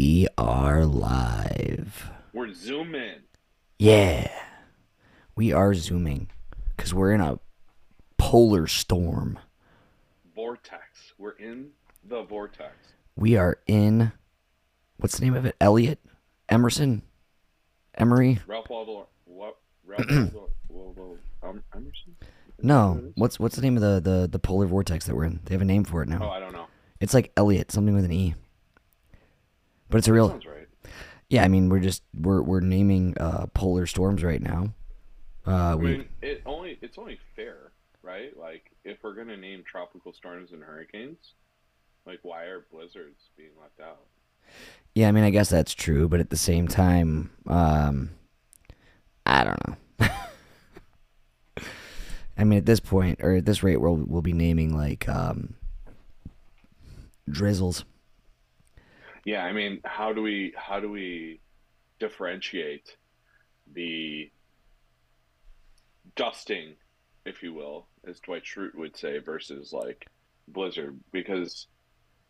We are live. We're zooming. Yeah. We are zooming because we're in a polar storm. Vortex. We're in the vortex. We are in, what's the name of it? Elliot? Emerson? Emery? Ralph Waldo. What? Ralph Waldo. Waldo um, Emerson? No. What's what's the name of the, the, the polar vortex that we're in? They have a name for it now. Oh. I don't know. It's like Elliot, something with an E. But it's a real right. Yeah, I mean we're just we're we're naming uh polar storms right now. Uh I we mean, it only it's only fair, right? Like, if we're gonna name tropical storms and hurricanes, like, why are blizzards being left out? Yeah, I mean, I guess that's true, but at the same time, um, I don't know. I mean, at this point, or at this rate, we'll we'll be naming like um, drizzles. Yeah, I mean, how do we how do we differentiate the dusting, if you will, as Dwight Schrute would say, versus like blizzard? Because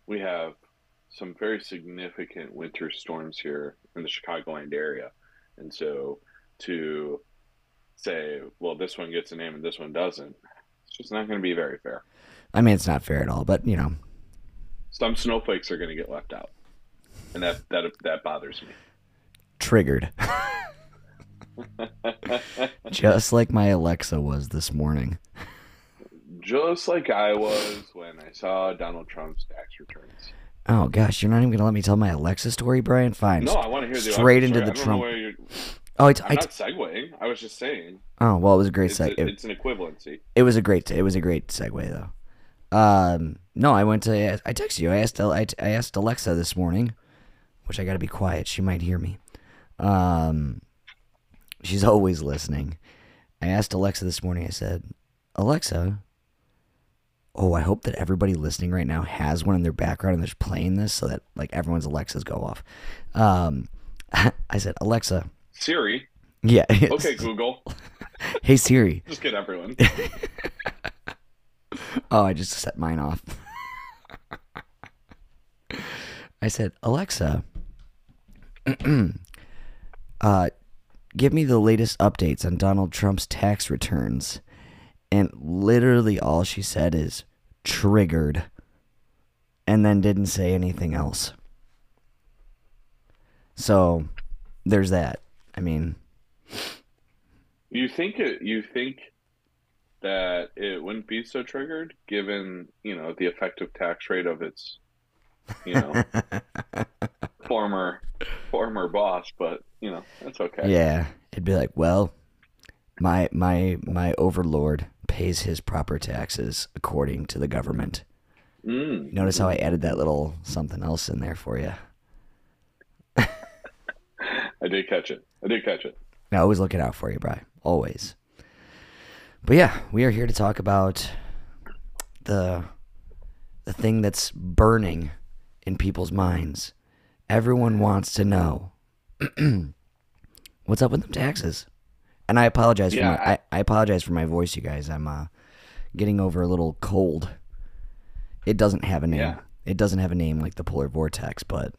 we have some very significant winter storms here in the Chicagoland area, and so to say, well, this one gets a name and this one doesn't, it's just not going to be very fair. I mean, it's not fair at all, but you know, Some snowflakes are going to get left out, and that that that bothers me. triggered. Just like my Alexa was this morning. Just like I was when I saw Donald Trump's tax returns. Oh gosh, you're not even gonna let me tell my Alexa story, Brian? Fine. No, I want to hear the Straight into story. the Trump- Know where you're, Oh, it's, I'm I not segueing. I was just saying. oh well, it was a great It's, it- it's an equivalency. It was a great. It was a great segue though. Um, no, I went to. I texted you. I asked. I, I asked Alexa this morning, which I got to be quiet. She might hear me. Um, she's always listening. I asked Alexa this morning. I said, Alexa. Oh, I hope that everybody listening right now has one in their background and they're playing this so that like everyone's Alexas go off. Um, I said, Alexa. Siri. Yeah. Okay, Google. hey Siri. Just get everyone. Oh, I just set mine off. I said, Alexa, uh, give me the latest updates on Donald Trump's tax returns. And literally all she said is triggered and then didn't say anything else. So there's that. I mean, You think it? You think that it wouldn't be so triggered, given you know the effective tax rate of its, you know, former former boss? But you know that's okay. Yeah, it'd be like, well, my my my overlord pays his proper taxes according to the government. Mm. Notice how I added that little something else in there for you. I did catch it. I did catch it. Now, always looking out for you, Bry. Always. But yeah, we are here to talk about the the thing that's burning in people's minds. Everyone wants to know what's up with them taxes. And I apologize for my I, I apologize for my voice, you guys. I'm uh, getting over a little cold. It doesn't have a name. Yeah. It doesn't have a name like the polar vortex, but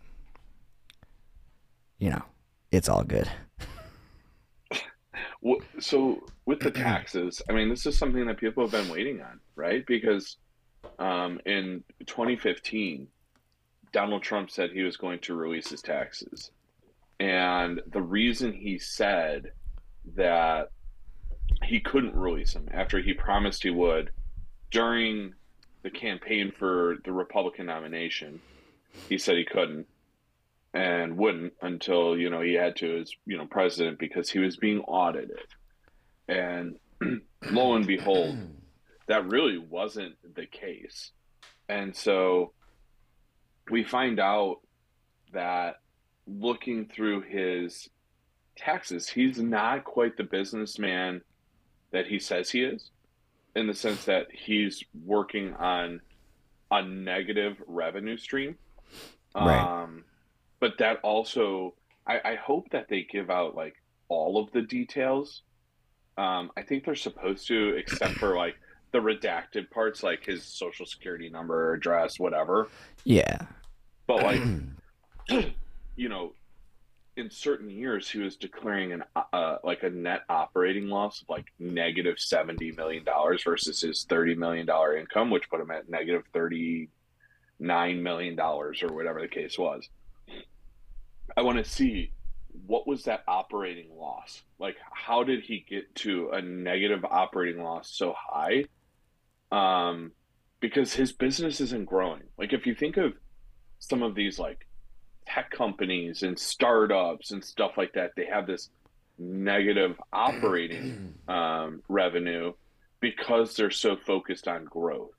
you know, it's all good. So with the taxes, I mean, this is something that people have been waiting on, right? Because um, in 2015, Donald Trump said he was going to release his taxes, and the reason he said that he couldn't release them after he promised he would during the campaign for the Republican nomination, he said he couldn't and wouldn't until you know he had to as you know president because he was being audited. And lo and behold that really wasn't the case. And so we find out that looking through his taxes he's not quite the businessman that he says he is in the sense that he's working on a negative revenue stream Right. um but that also I, I hope that they give out like all of the details um i think they're supposed to except for like the redacted parts like his social security number address whatever Yeah. But like you know, in certain years he was declaring an uh, like a net operating loss of like negative seventy million dollars versus his thirty million dollar income, which put him at negative thirty nine million dollars or whatever the case was. I want to see what was that operating loss? Like, how did he get to a negative operating loss so high? Um, because his business isn't growing. Like, if you think of some of these like tech companies and startups and stuff like that, they have this negative operating um, revenue because they're so focused on growth.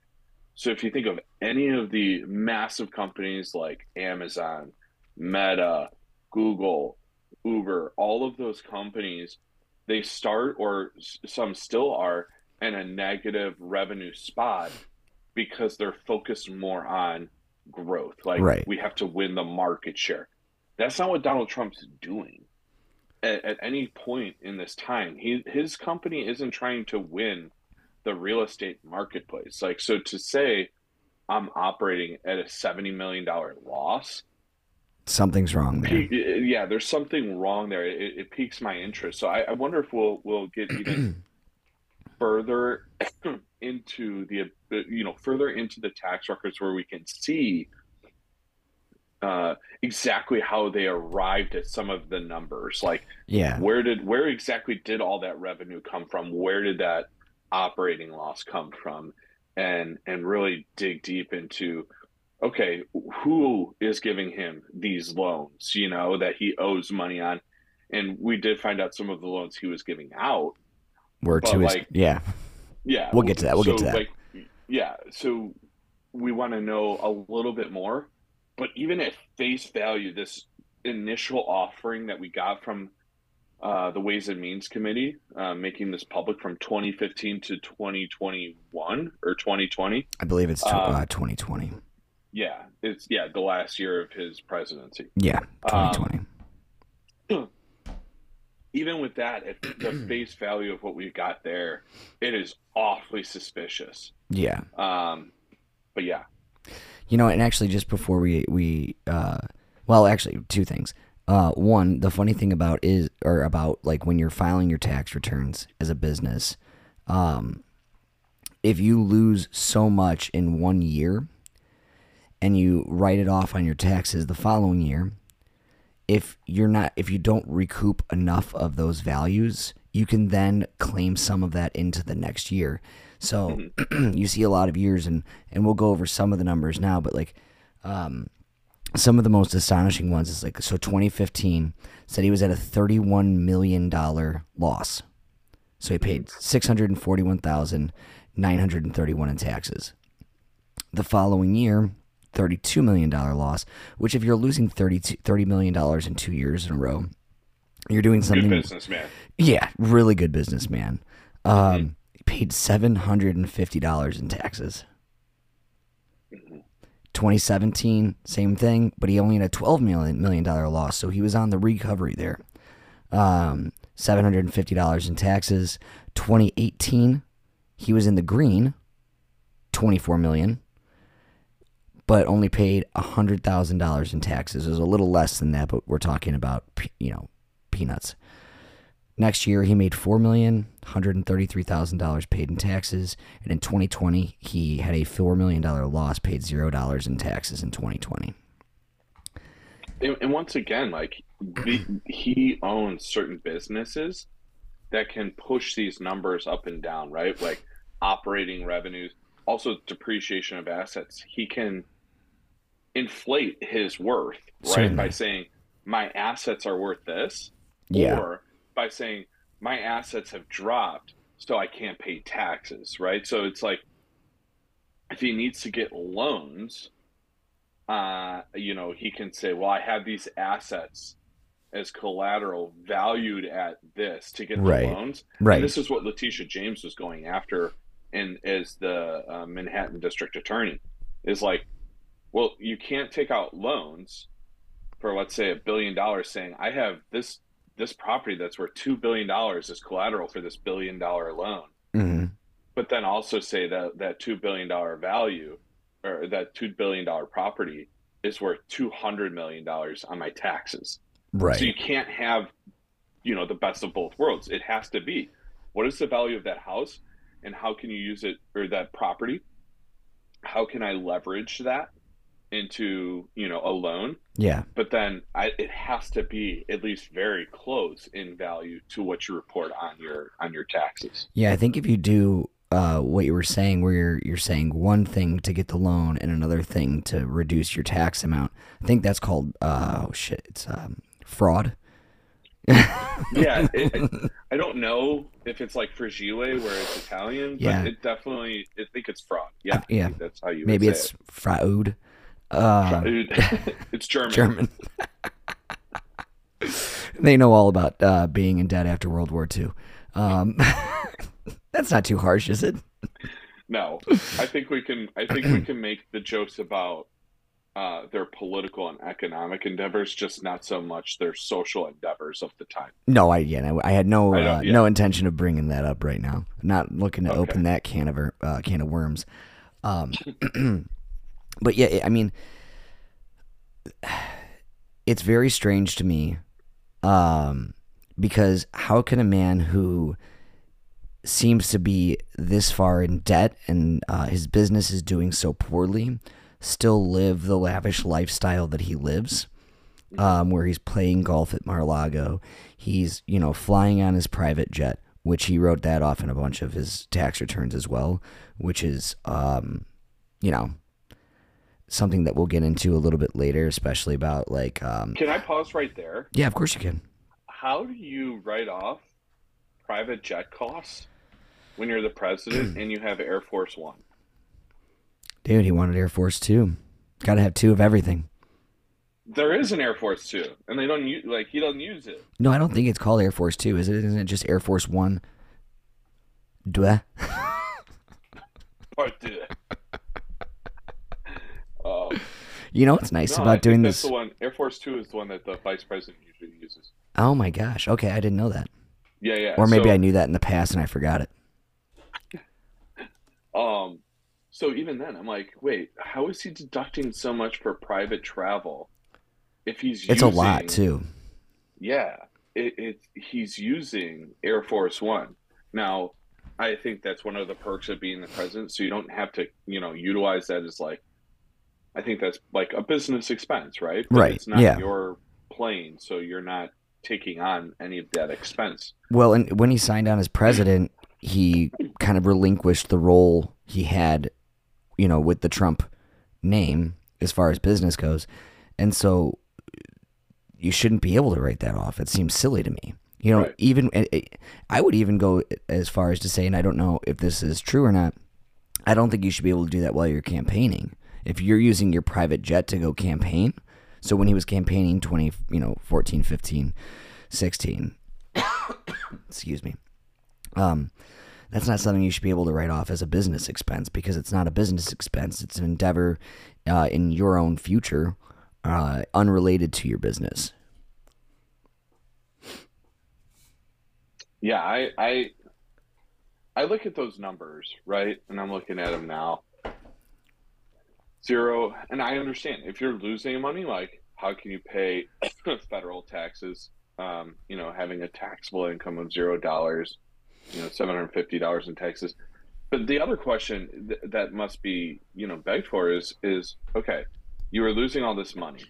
So if you think of any of the massive companies like Amazon, Meta, Google, Uber, all of those companies, they start or some still are in a negative revenue spot because they're focused more on growth. Like Right. we have to win the market share. That's not what Donald Trump's doing. At, at any point in this time, he his company isn't trying to win the real estate marketplace. Like so to say I'm operating at a 70 million dollar loss, Something's wrong there. Yeah, there's something wrong there. It, it piques my interest. So I, I wonder if we'll we'll get even further into the you know further into the tax records where we can see uh, exactly how they arrived at some of the numbers. Like Yeah. where did where exactly did all that revenue come from? Where did that operating loss come from? And and really dig deep into okay, who is giving him these loans, you know, that he owes money on? And we did find out some of the loans he was giving out. Were but, to his like- yeah. Yeah. We'll get to that. We'll get to that. Like, yeah. So we want to know a little bit more. But even at face value, this initial offering that we got from uh, the Ways and Means Committee, uh, making this public from 2015 to 2021 or 2020. I believe it's Um, uh, 2020. Yeah, it's yeah the last year of his presidency. Yeah, um, 2020. Even with that, at the face value of what we've got there, it is awfully suspicious. yeah. Um, but yeah, You know, and actually, just before we we uh, well, actually, two things. Uh, one, the funny thing about is or about like when you're filing your tax returns as a business, um, if you lose so much in one year, and you write it off on your taxes the following year, if you're not if you don't recoup enough of those values, you can then claim some of that into the next year. So you see a lot of years and and we'll go over some of the numbers now, but like um some of the most astonishing ones is like so 2015 said he was at a 31 million dollar loss. So he paid 641,931 in taxes. The following year, $32 million loss, which if you're losing 32 $30 million in 2 years in a row, you're doing something. good businessman. yeah, really good businessman. Um, he paid seven hundred and fifty dollars in taxes. 2017, same thing, but he only had a twelve million million dollar loss, so he was on the recovery there. Um, seven hundred and fifty dollars in taxes. 2018, he was in the green, twenty four million, but only paid hundred thousand dollars in taxes. It was a little less than that, but we're talking about you know peanuts. Next year, he made four million, hundred and thirty-three thousand dollars paid in taxes, and in 2020, he had a four million dollar loss, paid zero dollars in taxes in 2020. And, and once again, like the, he owns certain businesses that can push these numbers up and down, right? Like operating revenues, also depreciation of assets. He can inflate his worth, right? Certainly. By saying my assets are worth this, Yeah, or by saying my assets have dropped, so I can't pay taxes, right? So it's like if he needs to get loans, uh, you know, he can say, "Well, I have these assets as collateral valued at this to get the loans." right. And this is what Letitia James was going after, and as the uh, Manhattan District Attorney, is like, well, you can't take out loans for let's say a billion dollars, saying I have this this property that's worth two billion dollars as collateral for this billion dollar loan, hmm but then also say that that two billion dollar value or that two billion dollar property is worth two hundred million dollars on my taxes. Right. So you can't have, you know, the best of both worlds. It has to be what is the value of that house and how can you use it or that property? How can I leverage that into, you know, a loan? yeah. But then I, it has to be at least very close in value to what you report on your on your taxes. Yeah, I think if you do uh, what you were saying, where you're you're saying one thing to get the loan and another thing to reduce your tax amount, I think that's called uh, oh shit, it's um, fraud. Yeah, it, it- I don't know if it's like fragile where it's Italian, but Yeah. it definitely I think it's fraud. Yeah, I yeah. that's how you Maybe it's say fraud. Uh, it's German. German. they know all about uh, being in debt after World War II. Um, that's not too harsh, is it? No, I think we can. I think we can make the jokes about uh, their political and economic endeavors, just not so much their social endeavors of the time. No, I yeah, no, I had no I uh, yeah. no intention of bringing that up right now. Not looking to Okay. open that can of uh, can of worms. Um, but yeah, I mean, it's very strange to me, um, because how can a man who seems to be this far in debt and uh, his business is doing so poorly still live the lavish lifestyle that he lives? um, where he's playing golf at Mar-a-Lago. He's, you know, flying on his private jet, which he wrote that off in a bunch of his tax returns as well, which is, um, you know, something that we'll get into a little bit later, especially about like, um, Can I pause right there? yeah, of course you can. How do you write off private jet costs when you're the president and you have Air Force One? Dude, he wanted Air Force Two. Got to have two of everything. There is an Air Force Two, and they don't use like he doesn't use it. No, I don't think it's called Air Force Two, is it? Isn't it just Air Force One? Duh. Part two. Um, You know what's nice no, I about think doing that's this? the one. Air Force Two is the one that the vice president usually uses. Oh my gosh. Okay, I didn't know that. Yeah, yeah. Or maybe so, I knew that in the past and I forgot it. Um, so even then, I'm like, wait, how is he deducting so much for private travel? If he's It's a lot too. Yeah, it, it he's using Air Force One now. I think that's one of the perks of being the president, so you don't have to, you know, utilize that as like. I think that's like a business expense, right? But Right, It's not yeah. your plane, so you're not taking on any of that expense. Well, and when he signed on as president, he kind of relinquished the role he had, you know, with the Trump name as far as business goes. And so you shouldn't be able to write that off. It seems silly to me. You know, Right. even eh, I would even go as far as to say, and I don't know if this is true or not, I don't think you should be able to do that while you're campaigning. If you're using your private jet to go campaign, so when he was campaigning 20, you know, 14, 15, 16, excuse me. Um, that's not something you should be able to write off as a business expense because it's not a business expense. It's an endeavor uh, in your own future, uh, unrelated to your business. Yeah, I, I I look at those numbers, right? And I'm looking at them now. Zero, and I understand if you're losing money, like how can you pay federal taxes? Um, you know, having a taxable income of zero dollars, you know, seven hundred fifty dollars in taxes. But the other question th- that must be, you know, begged for is is okay, you were losing all this money,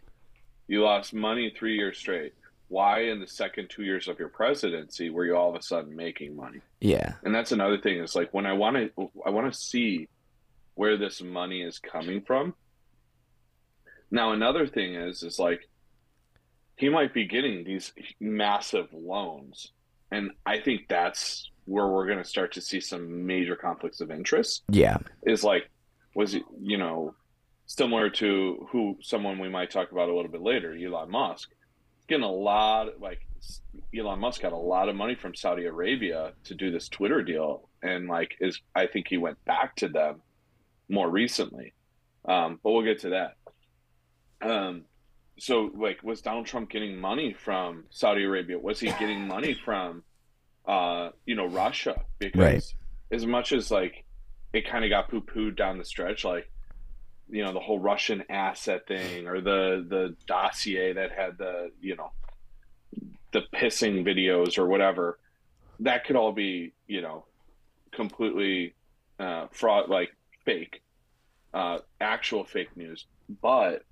you lost money three years straight. Why in the second two years of your presidency were you all of a sudden making money? Yeah. and that's another thing is like when i want to i want to see where this money is coming from. Now another thing is is like he might be getting these massive loans and i think that's where we're going to start to see some major conflicts of interest. Yeah. is like was it you know similar to who someone we might talk about a little bit later elon musk. Getting a lot like elon musk got a lot of money from saudi arabia to do this twitter deal and like is i think he went back to them more recently. Um, but we'll get to that. Um, so like was donald trump getting money from saudi arabia? Was he getting money from uh, you know russia? Because Right. as much as like it kind of got poo-pooed down the stretch like you know the whole Russian asset thing or the the dossier that had the you know the pissing videos or whatever that could all be you know completely uh, fraud like fake uh, actual fake news. But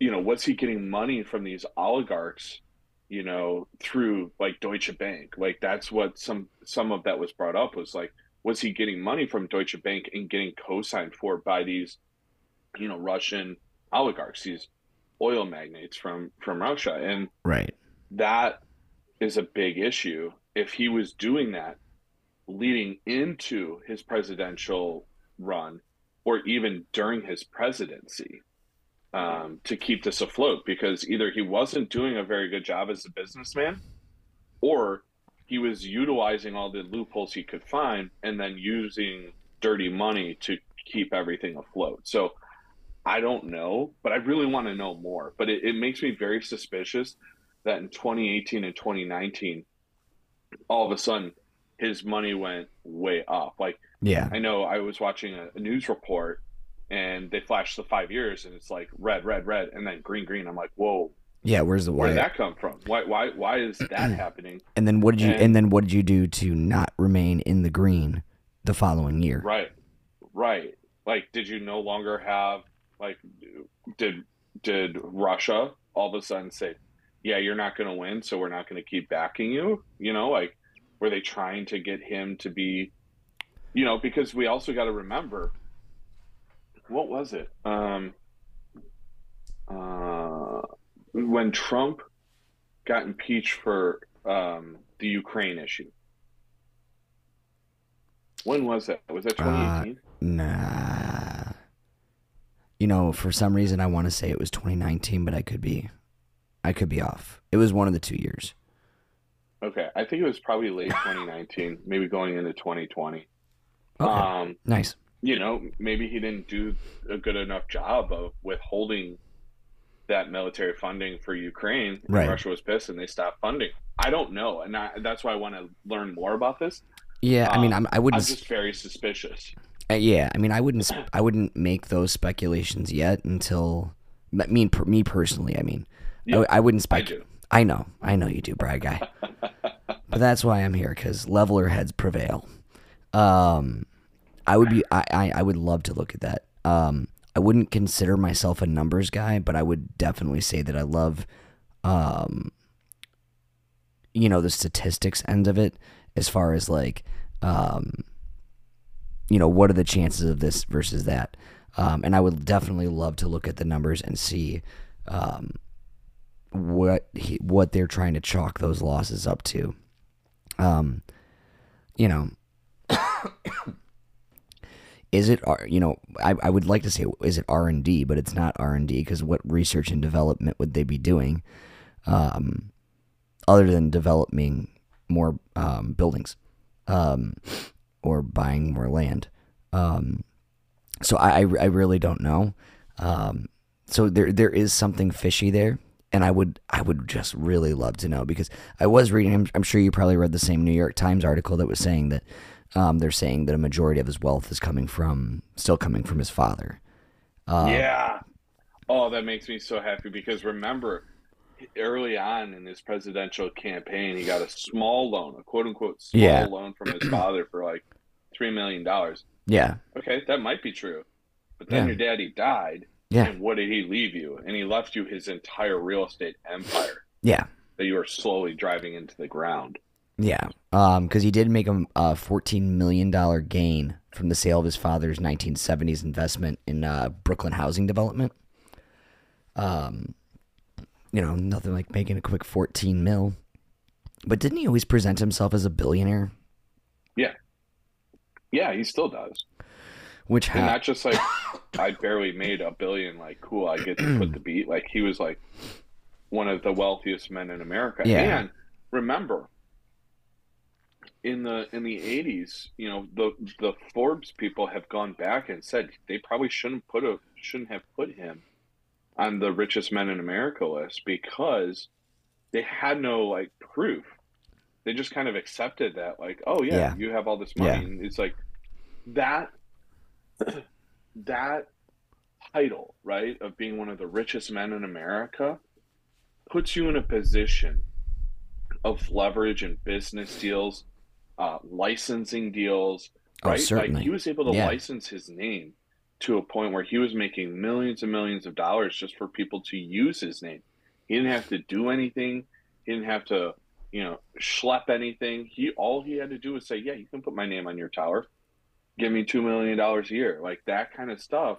you know was he getting money from these oligarchs you know through like Deutsche Bank? Like that's what some some of that was brought up was like was he getting money from Deutsche Bank and getting co-signed for by these you know Russian oligarchs, these oil magnates from from Russia, and right. that is a big issue. If he was doing that leading into his presidential run, or even during his presidency, um, to keep this afloat, because either he wasn't doing a very good job as a businessman, or he was utilizing all the loopholes he could find and then using dirty money to keep everything afloat. So I don't know, but I really want to know more. But it, it makes me very suspicious that in 2018 and 2019, all of a sudden his money went way up. Like, yeah, I know I was watching a, a news report and they flashed the five years and it's like red, red, red, and then green, green. I'm like, whoa. Yeah, where's the where did that come from? Why, why, why is that happening? And then what did you? And, and then what did you do to not remain in the green the following year? Right, right. Like, did you no longer have like, did did Russia all of a sudden say, "Yeah, you're not going to win, so we're not going to keep backing you"? You know, like, were they trying to get him to be, you know, because we also got to remember, what was it? Um, uh, when Trump got impeached for um, the Ukraine issue. When was that? Was that 2018? Uh, nah you know, for some reason I want to say it was 2019, but I could be, I could be off. It was one of the two years. Okay, I think it was probably late 2019, maybe going into 2020. Okay. Um, nice. You know, maybe he didn't do a good enough job of withholding that military funding for Ukraine. Right. Russia was pissed and they stopped funding. I don't know, and I, that's why I want to learn more about this. Yeah, um, I mean, I'm, I wouldn't. I'm just very suspicious. Uh, yeah, I mean, I wouldn't, I wouldn't make those speculations yet until, I mean, per, me personally, I mean, yeah, I, I, wouldn't speculate. I, know, I know you do, brag guy. but that's why I'm here because leveler heads prevail. Um, I would be, I, I, I would love to look at that. Um, I wouldn't consider myself a numbers guy, but I would definitely say that I love, um, you know, the statistics end of it as far as like, um, you know, what are the chances of this versus that? Um, and I would definitely love to look at the numbers and see um, what he, what they're trying to chalk those losses up to. Um, you know, is it you know I, I would like to say is it R and D, but it's not R and D because what research and development would they be doing, um, other than developing more um, buildings? Um, or buying more land. Um, so I, I really don't know. Um, so there there is something fishy there, and I would I would just really love to know because I was reading. I'm, I'm sure you probably read the same New York Times article that was saying that um, they're saying that a majority of his wealth is coming from still coming from his father. Um, yeah. Oh, that makes me so happy because remember, early on in his presidential campaign, he got a small loan, a quote unquote small yeah. loan from his father for like three million dollars. Yeah. Okay, that might be true. But then yeah. your daddy died. Yeah. And what did he leave you? And he left you his entire real estate empire. Yeah. That you were slowly driving into the ground. Yeah. Um, because he did make a, a fourteen million dollar gain from the sale of his father's 1970s investment in uh, Brooklyn housing development. Um, you know, nothing like making a quick 14 mil. But didn't he always present himself as a billionaire? Yeah. Yeah, he still does. Which ha- and not just like I barely made a billion. Like, cool, I get to put the beat. Like he was like one of the wealthiest men in America. Yeah. And remember, in the in the eighties, you know, the the Forbes people have gone back and said they probably shouldn't put a shouldn't have put him on the richest men in America list because they had no like proof they just kind of accepted that like oh yeah, yeah. you have all this money yeah. it's like that that title, right, of being one of the richest men in America puts you in a position of leverage and business deals, uh, licensing deals, Oh, right? certainly. Like he was able to Yeah. license his name to a point where he was making millions and millions of dollars just for people to use his name. He didn't have to do anything. He didn't have to, you know, schlep anything. He all he had to do was say, "Yeah, you can put my name on your tower. Give me two million dollars a year." Like that kind of stuff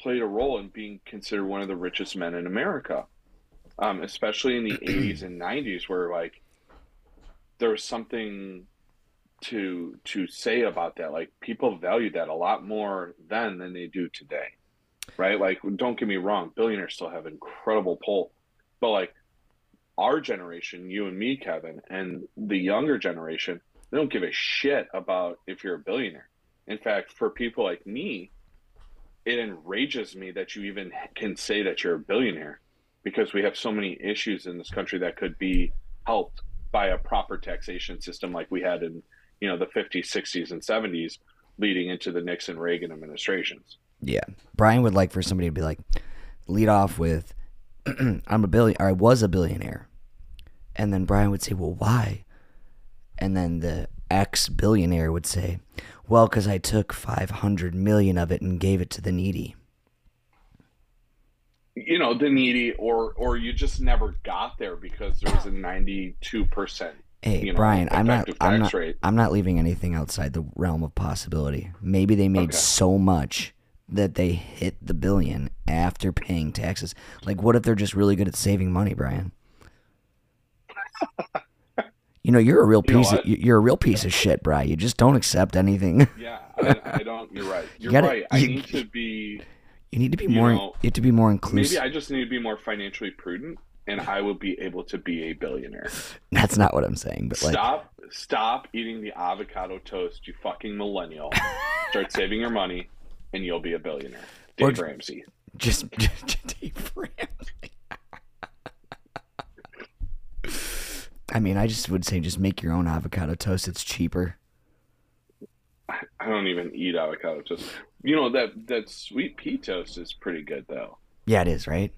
played a role in being considered one of the richest men in America, um, especially in the '80s and '90s, where like there was something to to say about that. Like people valued that a lot more then than they do today, right? Like, don't get me wrong, billionaires still have incredible pull, but like our generation, you and me, Kevin, and the younger generation, they don't give a shit about if you're a billionaire. In fact, for people like me, it enrages me that you even can say that you're a billionaire because we have so many issues in this country that could be helped by a proper taxation system like we had in you know the 50s 60s and 70s leading into the nixon reagan administrations Yeah. Brian would like for somebody to be like, lead off with, I'm a billion, or I was a billionaire. And then Brian would say, well, why? And then the ex billionaire would say, well, because I took 500 million of it and gave it to the needy. you know the needy or or you just never got there because there was a 92% Hey, you know, Brian, I'm not, I'm not, rate. I'm not leaving anything outside the realm of possibility. Maybe they made Okay. so much that they hit the billion after paying taxes. Like, what if they're just really good at saving money, Brian? you know, you're a real You piece. of, you're a real piece of shit, Brian. You just don't accept anything. yeah I, I don't you're right you're gotta- right i you- need to be You need to be You more. know, you have to be more inclusive. maybe i just need to be more financially prudent and i will be able to be a billionaire That's not what I'm saying, but like, stop stop eating the avocado toast you fucking millennial start saving your money and you'll be a billionaire dave ramsey just, just Dave Ramsey. I mean, I just would say just make your own avocado toast. It's cheaper. I don't even eat avocado toast. You know that that sweet pea toast is pretty good though. Yeah, it is, right?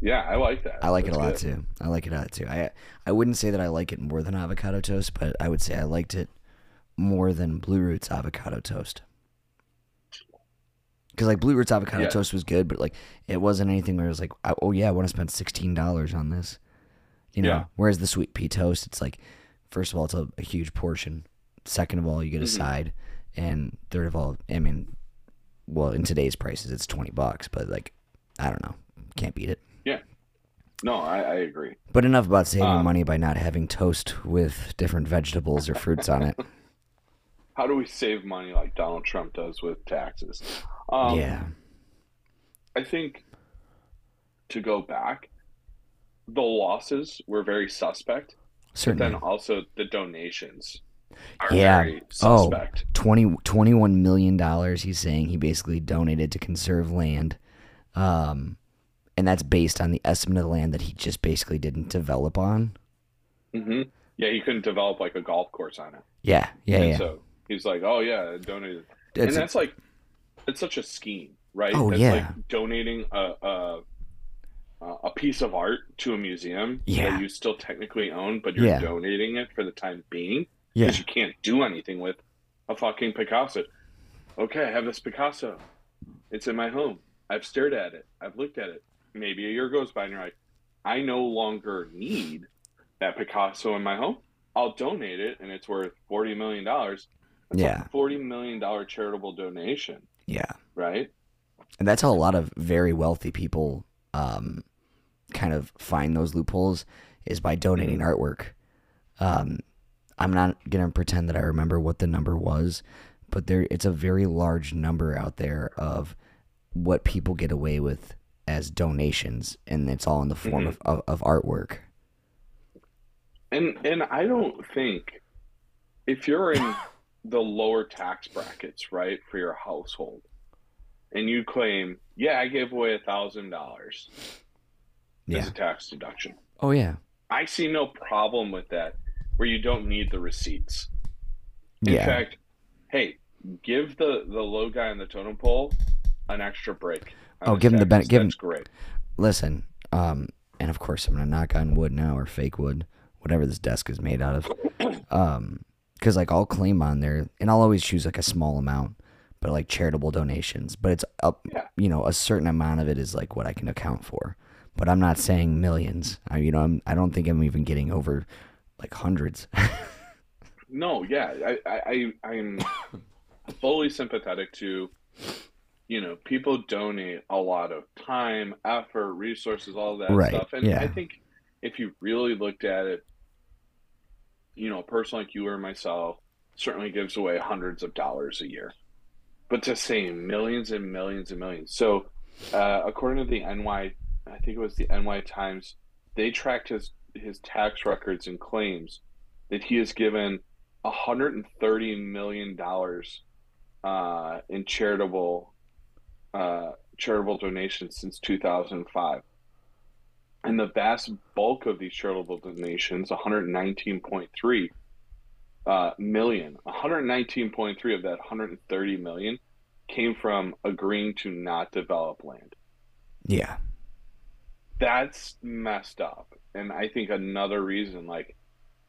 Yeah, I like that. I like it That's a lot good. too. I like it a lot too. I I wouldn't say that I like it more than avocado toast, but I would say I liked it more than Blue Roots avocado toast. Because like Blue Roots avocado Yeah. toast was good, but like it wasn't anything where it was like, oh yeah, I want to spend sixteen dollars on this. You know. Yeah. Whereas the sweet pea toast, it's like, first of all, it's a, a huge portion. Second of all, you get a Mhm. side, and third of all, I mean, well, in today's prices, it's twenty bucks, but like, I don't know, can't beat it. Yeah. No, I, I agree. But enough about saving Um, money by not having toast with different vegetables or fruits on it. How do we save money like Donald Trump does with taxes? Um, yeah. I think to go back, the losses were very suspect, but then also the donations Yeah. Oh. 20, 21 million dollars he's saying he basically donated to conserve land. Um and that's based on the estimate of the land that he just basically didn't develop on. Mm-hmm. Yeah, he couldn't develop like a golf course on it. Yeah, yeah, and yeah. so he's like, "Oh yeah, donated." It's- and that's like, it's such a scheme, right? Oh, that's yeah. like donating a, a a piece of art to a museum Yeah. that you still technically own, but you're Yeah. donating it for the time being yeah. because you can't do anything with a fucking Picasso. Okay, I have this Picasso. It's in my home. I've stared at it. I've looked at it. Maybe a year goes by and you're like, I no longer need that Picasso in my home. I'll donate it and it's worth forty million dollars. Yeah. a forty million dollar charitable donation, Yeah. right? And that's how a lot of very wealthy people um, kind of find those loopholes is by donating artwork. Um, I'm not gonna pretend that I remember what the number was, but there it's a very large number out there of what people get away with as donations, and it's all in the form Mhm. of, of, of artwork. And and I don't think if you're in the lower tax brackets, right, for your household, and you claim, yeah, I gave away a thousand dollars as a tax deduction. Oh yeah. I see no problem with that where you don't need the receipts. In Yeah. fact, hey, give the, the low guy on the totem pole an extra break. Oh, give him the benefit. give him- great. listen, um, and of course I'm gonna knock on wood now or fake wood, whatever this desk is made out of. Um, because like I'll claim on there, and I'll always choose like a small amount, but like charitable donations. But it's up, Yeah. you know, a certain amount of it is like what I can account for. But I'm not saying millions. I, you know, I'm, I don't think I'm even getting over like hundreds. No, yeah, I, I, I I'm fully sympathetic to, you know, people donate a lot of time, effort, resources, all that Right, stuff, and yeah. I think if you really looked at it, you know, a person like you or myself certainly gives away hundreds of dollars a year, but to say millions and millions and millions. So, uh, according to the NY, I think it was the NY Times, they tracked his his tax records and claims that he has given 130 million dollars uh, in charitable uh, charitable donations since 2005 and the vast bulk of these charitable donations 119.3 uh, million 119.3 of that 130 million came from agreeing to not develop land. Yeah, that's messed up and i think another reason like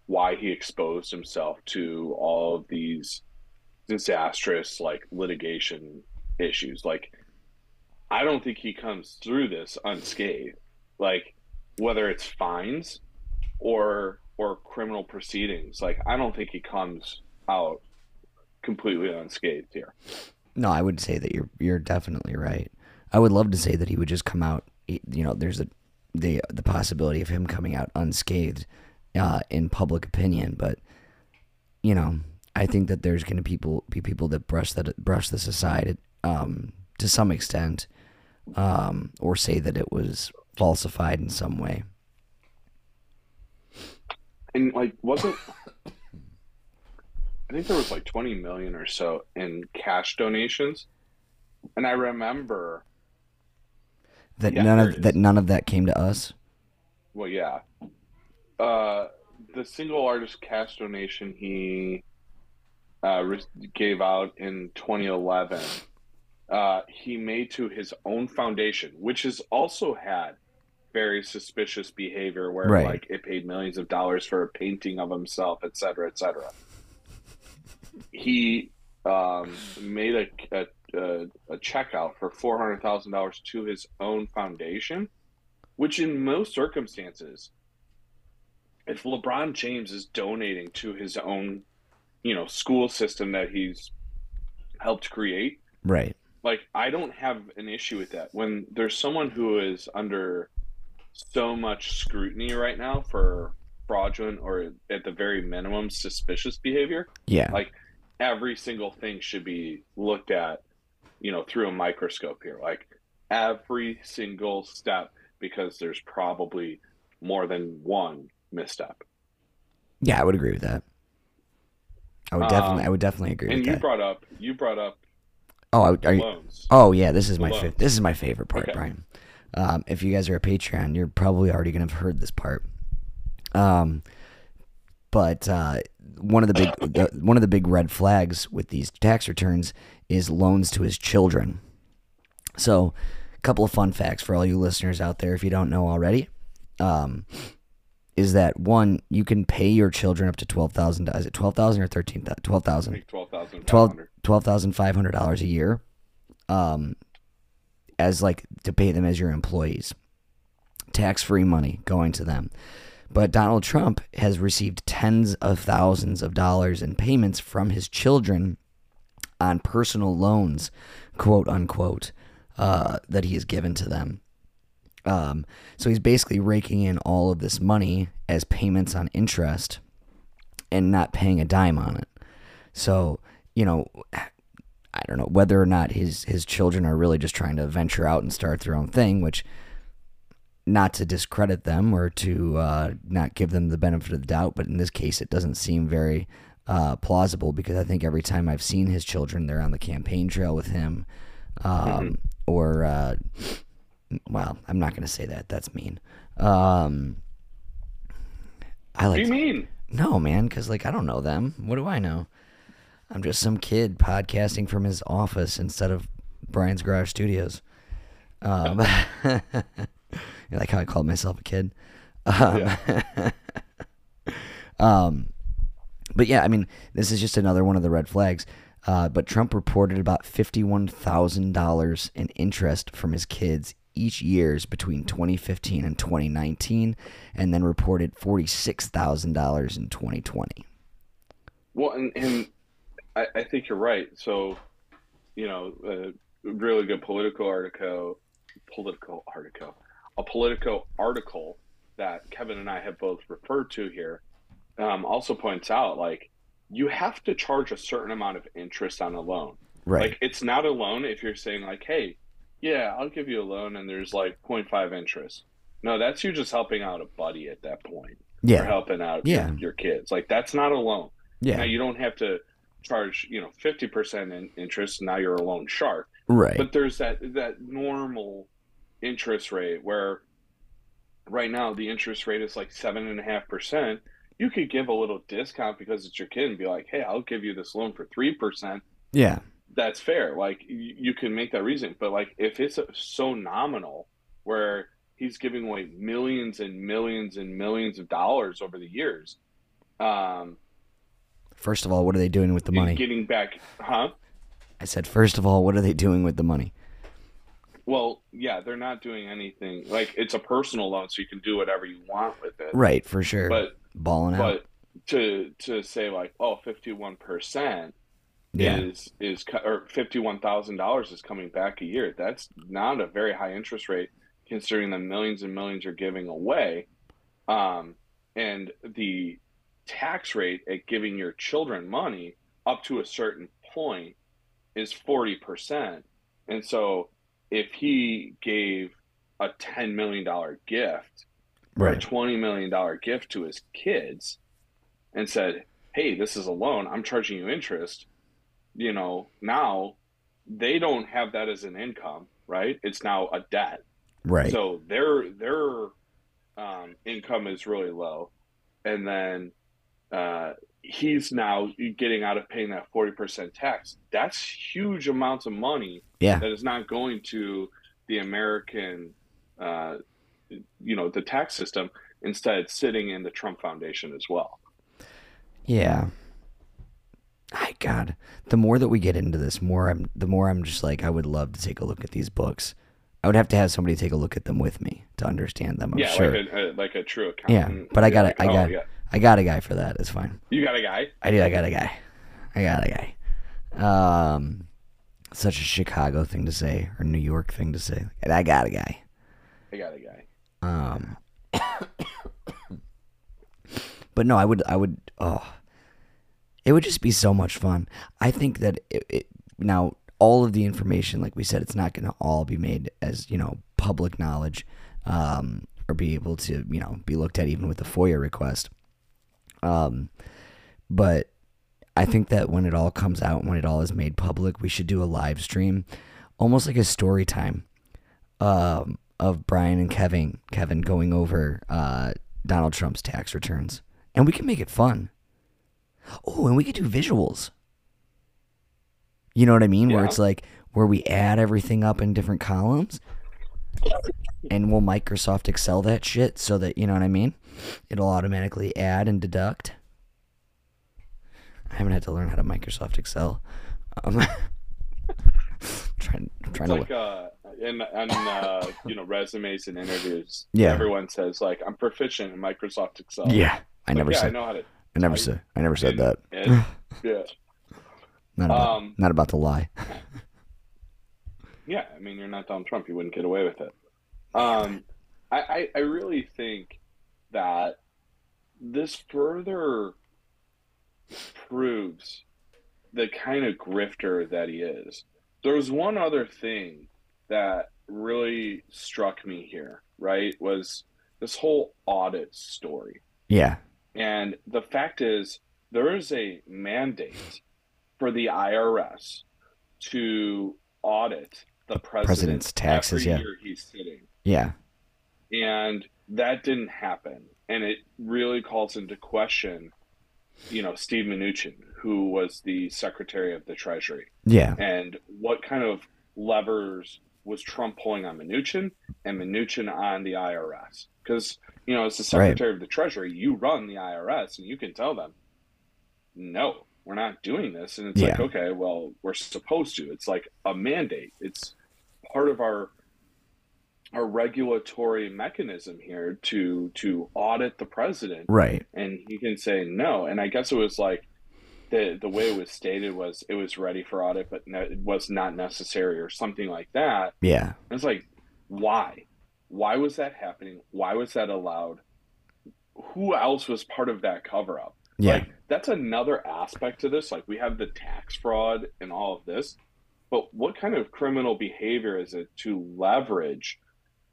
why he exposed himself to all of these disastrous like litigation issues like i don't think he comes through this unscathed like whether it's fines or or criminal proceedings like i don't think he comes out completely unscathed here no, I would say that you're you're definitely right. I would love to say that he would just come out. You know, there's a the the possibility of him coming out unscathed uh, in public opinion, but you know, I think that there's going to people be people that brush that brush this aside um, to some extent, um, or say that it was falsified in some way. and like wasn't I think there was like 20 million or so in cash donations. And I remember, That Yeah, none of that none of that came to us. well, yeah, uh, the single largest cash donation he uh, gave out in 2011, uh, he made to his own foundation, which has also had very suspicious behavior where Right. like it paid millions of dollars for a painting of himself, et cetera, et cetera. He um, made a, a, a, a check out for $400,000 to his own foundation, which in most circumstances, if LeBron James is donating to his own, you know, school system that he's helped create, Right. like I don't have an issue with that. When there's someone who is under so much scrutiny right now for fraudulent or at the very minimum suspicious behavior, Yeah. like every single thing should be looked at, you know, through a microscope here. Like every single step because there's probably more than one misstep. Yeah, I would agree with that. I would definitely Um, I would definitely agree And you that. brought up you brought up oh, I- are you, loans. Oh yeah, this is my fa- this is my favorite part, Okay. Brian. Um, if you guys are a Patreon, you're probably already gonna have heard this part. Um, but uh, one of the big the, one of the big red flags with these tax returns is loans to his children. So, a couple of fun facts for all you listeners out there, if you don't know already, um, is that one you can pay your children up to twelve thousand. Is it twelve thousand or thirteen? Twelve I thousand. twelve thousand Twelve twelve thousand five hundred dollars a year, um, as like to pay them as your employees, tax free money going to them. But Donald Trump has received tens of thousands of dollars in payments from his children on personal loans, quote unquote, uh, that he has given to them. Um, so he's basically raking in all of this money as payments on interest and not paying a dime on it. So, you know, I don't know whether or not his his children are really just trying to venture out and start their own thing, which not to discredit them or to uh, not give them the benefit of the doubt, but in this case, it doesn't seem very uh, plausible because I think every time I've seen his children, they're on the campaign trail with him, um, or uh, well, I'm not going to say that. That's mean. Um, I What like do you mean? no, man, because like I don't know them. What do I know? I'm just some kid podcasting from his office instead of Brian's Garage Studios. Um, you like how I called myself a kid. Um, um, but yeah, I mean, this is just another one of the red flags. Uh, but Trump reported about fifty-one thousand dollars in interest from his kids each years between 2015 and 2019, and then reported forty-six thousand dollars in 2020. Well, and, and I, I think you're right. So, you know, a really good political article, political article, a political article that Kevin and I have both referred to here, um, also points out like you have to charge a certain amount of interest on a loan. Right. Like it's not a loan if you're saying like, hey, yeah, I'll give you a loan and there's like 0.5 interest. No, that's you just helping out a buddy at that point. Yeah. Or helping out Yeah. your, your kids. Like that's not a loan. Yeah. Now you don't have to charge, you know, 50% in interest. Now you're a loan shark. Right. But there's that that normal interest rate where right now the interest rate is like seven and a half percent. You could give a little discount because it's your kid and be like, hey, I'll give you this loan for three percent. yeah. That's fair. Like you, you can make that reason. But like if it's so nominal where he's giving away millions and millions and millions of dollars over the years, um, First of all, what are they doing with the money? getting back, huh? I said, first of all, what are they doing with the money? Well, yeah, they're not doing anything. Like it's a personal loan, so you can do whatever you want with it. Right, for sure. But Balling out. but to to say like, oh, 51 percent yeah. is is or fifty one thousand dollars is coming back a year. That's not a very high interest rate considering the millions and millions you're giving away, um, and the tax rate at giving your children money up to a certain point is forty percent. And so, if he gave a ten million dollar gift or a Right. twenty million dollar gift to his kids, and said, "Hey, this is a loan. I'm charging you interest." you know, now they don't have that as an income, right? It's now a debt. Right. So their their um, income is really low, and then uh, he's now getting out of paying that forty percent tax. That's huge amounts of money yeah. that is not going to the American, uh, you know, the tax system. Instead, sitting in the Trump Foundation as well. Yeah. I God, the more that we get into this, more I'm the more I'm just like I would love to take a look at these books. I would have to have somebody take a look at them with me to understand them. I'm yeah, sure. like a, a like a true Yeah, but I got like, it. I "Oh, got yeah. I got a guy for that. It's fine. You got a guy. I do. I got a guy. I got a guy. Um, such a Chicago thing to say or New York thing to say. I got a guy. I got a guy. Um, but no, I would, I would, oh, it would just be so much fun. I think that it, it, now all of the information, like we said, it's not going to all be made as you know public knowledge, um, or be able to you know be looked at even with a FOIA request. Um, but I think that when it all comes out, when it all is made public, we should do a live stream, almost like a story time, um, of Brian and Kevin, Kevin going over uh, Donald Trump's tax returns, and we can make it fun. Oh, and we could do visuals. You know what I mean? Where it's like where we add everything up in different columns, and we'll Microsoft Excel that shit so that you know what I mean. It'll automatically add and deduct. I haven't had to learn how to Microsoft Excel. Um, trying, I'm trying It's to. like uh, in on uh, you know resumes and interviews. Yeah. everyone says like I'm proficient in Microsoft Excel. yeah, I Like, never yeah, I said. know how to. I never said. I never said and- that. and- yeah, Not about. um, not about to lie. yeah. I mean, you're not Donald Trump. You wouldn't get away with it. Um, I, I I really think that this further proves the kind of grifter that he is. There was one other thing that really struck me here, right? Was this whole audit story. Yeah. And the fact is, there is a mandate for the IRS to audit the president President's taxes, yeah. he's sitting. Yeah. And that didn't happen. And it really calls into question, you know, Steve Mnuchin, who was the Secretary of the Treasury Yeah. and what kind of levers was Trump pulling on Mnuchin and Mnuchin on the IRS? Because you know, as the Secretary right. of the Treasury, you run the IRS, and you can tell them, no, we're not doing this. And it's yeah. like, okay, well, we're supposed to. It's like a mandate. It's part of our our regulatory mechanism here to to audit the president. Right. And he can say no. And I guess it was like the the way it was stated was it was ready for audit, but no, it was not necessary or something like that. Yeah. It's like, why? Why was that happening? Why was that allowed? Who else was part of that cover up? Yeah. Like that's another aspect to this. Like we have the tax fraud and all of this, but what kind of criminal behavior is it to leverage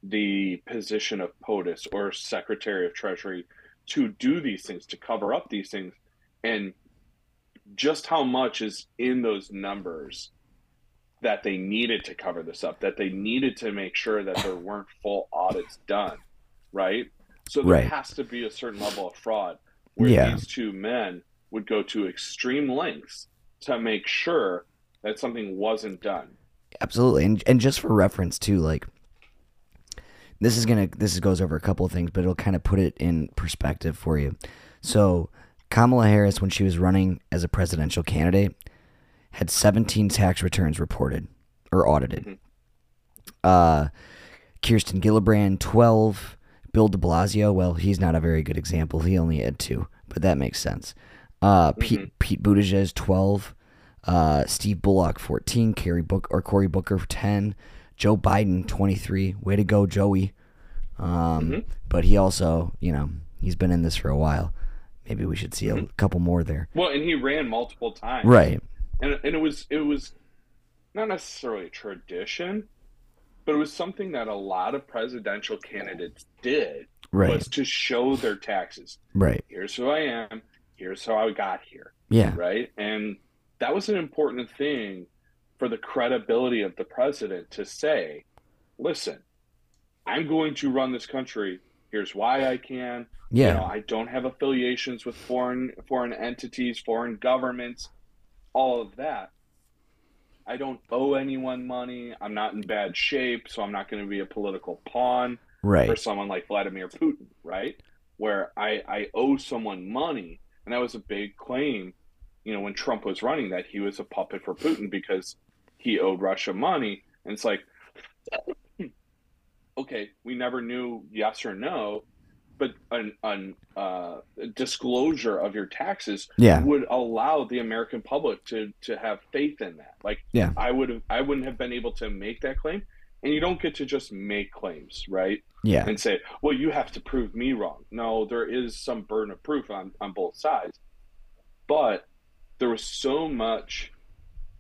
the position of POTUS or Secretary of Treasury to do these things, to cover up these things? And just how much is in those numbers that they needed to cover this up, that they needed to make sure that there weren't full audits done, right? So there right. has to be a certain level of fraud where yeah. these two men would go to extreme lengths to make sure that something wasn't done. Absolutely. And and just for reference too, like this is gonna this goes over a couple of things, but it'll kind of put it in perspective for you. So Kamala Harris, when she was running as a presidential candidate, had 17 tax returns reported or audited. Mm-hmm. Uh, Kirsten Gillibrand, 12. Bill de Blasio, well, he's not a very good example. He only had two, but that makes sense. Uh, mm-hmm. Pete, Pete Buttigieg, 12. Uh, Steve Bullock, 14. Carrie Book or Cory Booker, 10. Joe Biden, 23. Way to go, Joey. Um, mm-hmm. But he also, you know, he's been in this for a while. Maybe we should see a mm-hmm. couple more there. Well, and he ran multiple times. Right. And, and it was it was not necessarily a tradition, but it was something that a lot of presidential candidates did right. was to show their taxes. Right. Here's who I am. Here's how I got here. Yeah. Right. And that was an important thing for the credibility of the president to say, listen, I'm going to run this country. Here's why I can. Yeah. You know, I don't have affiliations with foreign foreign entities, foreign governments, all of that. I don't owe anyone money. I'm not in bad shape, so I'm not going to be a political pawn right. for someone like Vladimir Putin, right? Where I, I owe someone money. And that was a big claim, you know, when Trump was running that he was a puppet for Putin because he owed Russia money. And it's like, okay, we never knew yes or no, but an, an uh, disclosure of your taxes yeah. would allow the American public to to have faith in that. Like, yeah. I would have, I wouldn't have been able to make that claim, and you don't get to just make claims, right? Yeah, and say, well, you have to prove me wrong. No, there is some burden of proof on on both sides, but there was so much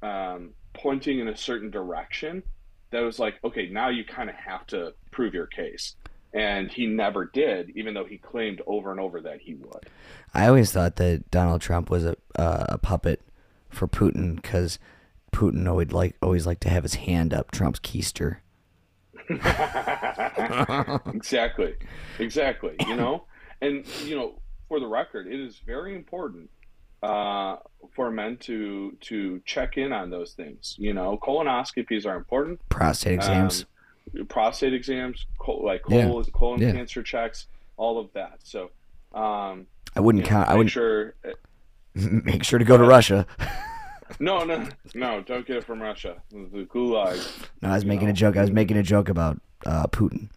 um, pointing in a certain direction that was like, okay, now you kind of have to prove your case and he never did, even though he claimed over and over that he would. I always thought that Donald Trump was a uh, a puppet for Putin because Putin always like always liked to have his hand up Trump's keister. exactly, exactly. You know, and you know, for the record, it is very important uh, for men to to check in on those things. You know, colonoscopies are important. Prostate exams. Um, prostate exams, like colon, yeah. colon yeah. cancer checks, all of that. So, um, I wouldn't count. I would sure. make sure to go to Russia. no, no, no! Don't get it from Russia. The gulag. No, I was making know. a joke. I was making a joke about uh, Putin.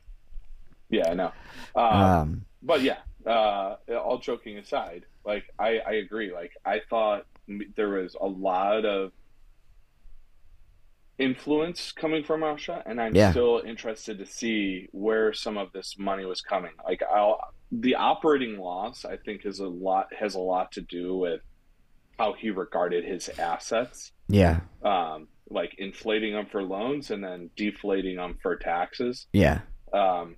Yeah, I know. Uh, um, but yeah, uh, all joking aside, like I, I agree. Like I thought there was a lot of influence coming from Russia, and I'm yeah. still interested to see where some of this money was coming. Like I'll, the operating loss, I think, is a lot has a lot to do with how he regarded his assets. Yeah. Um, like inflating them for loans and then deflating them for taxes. Yeah. Um,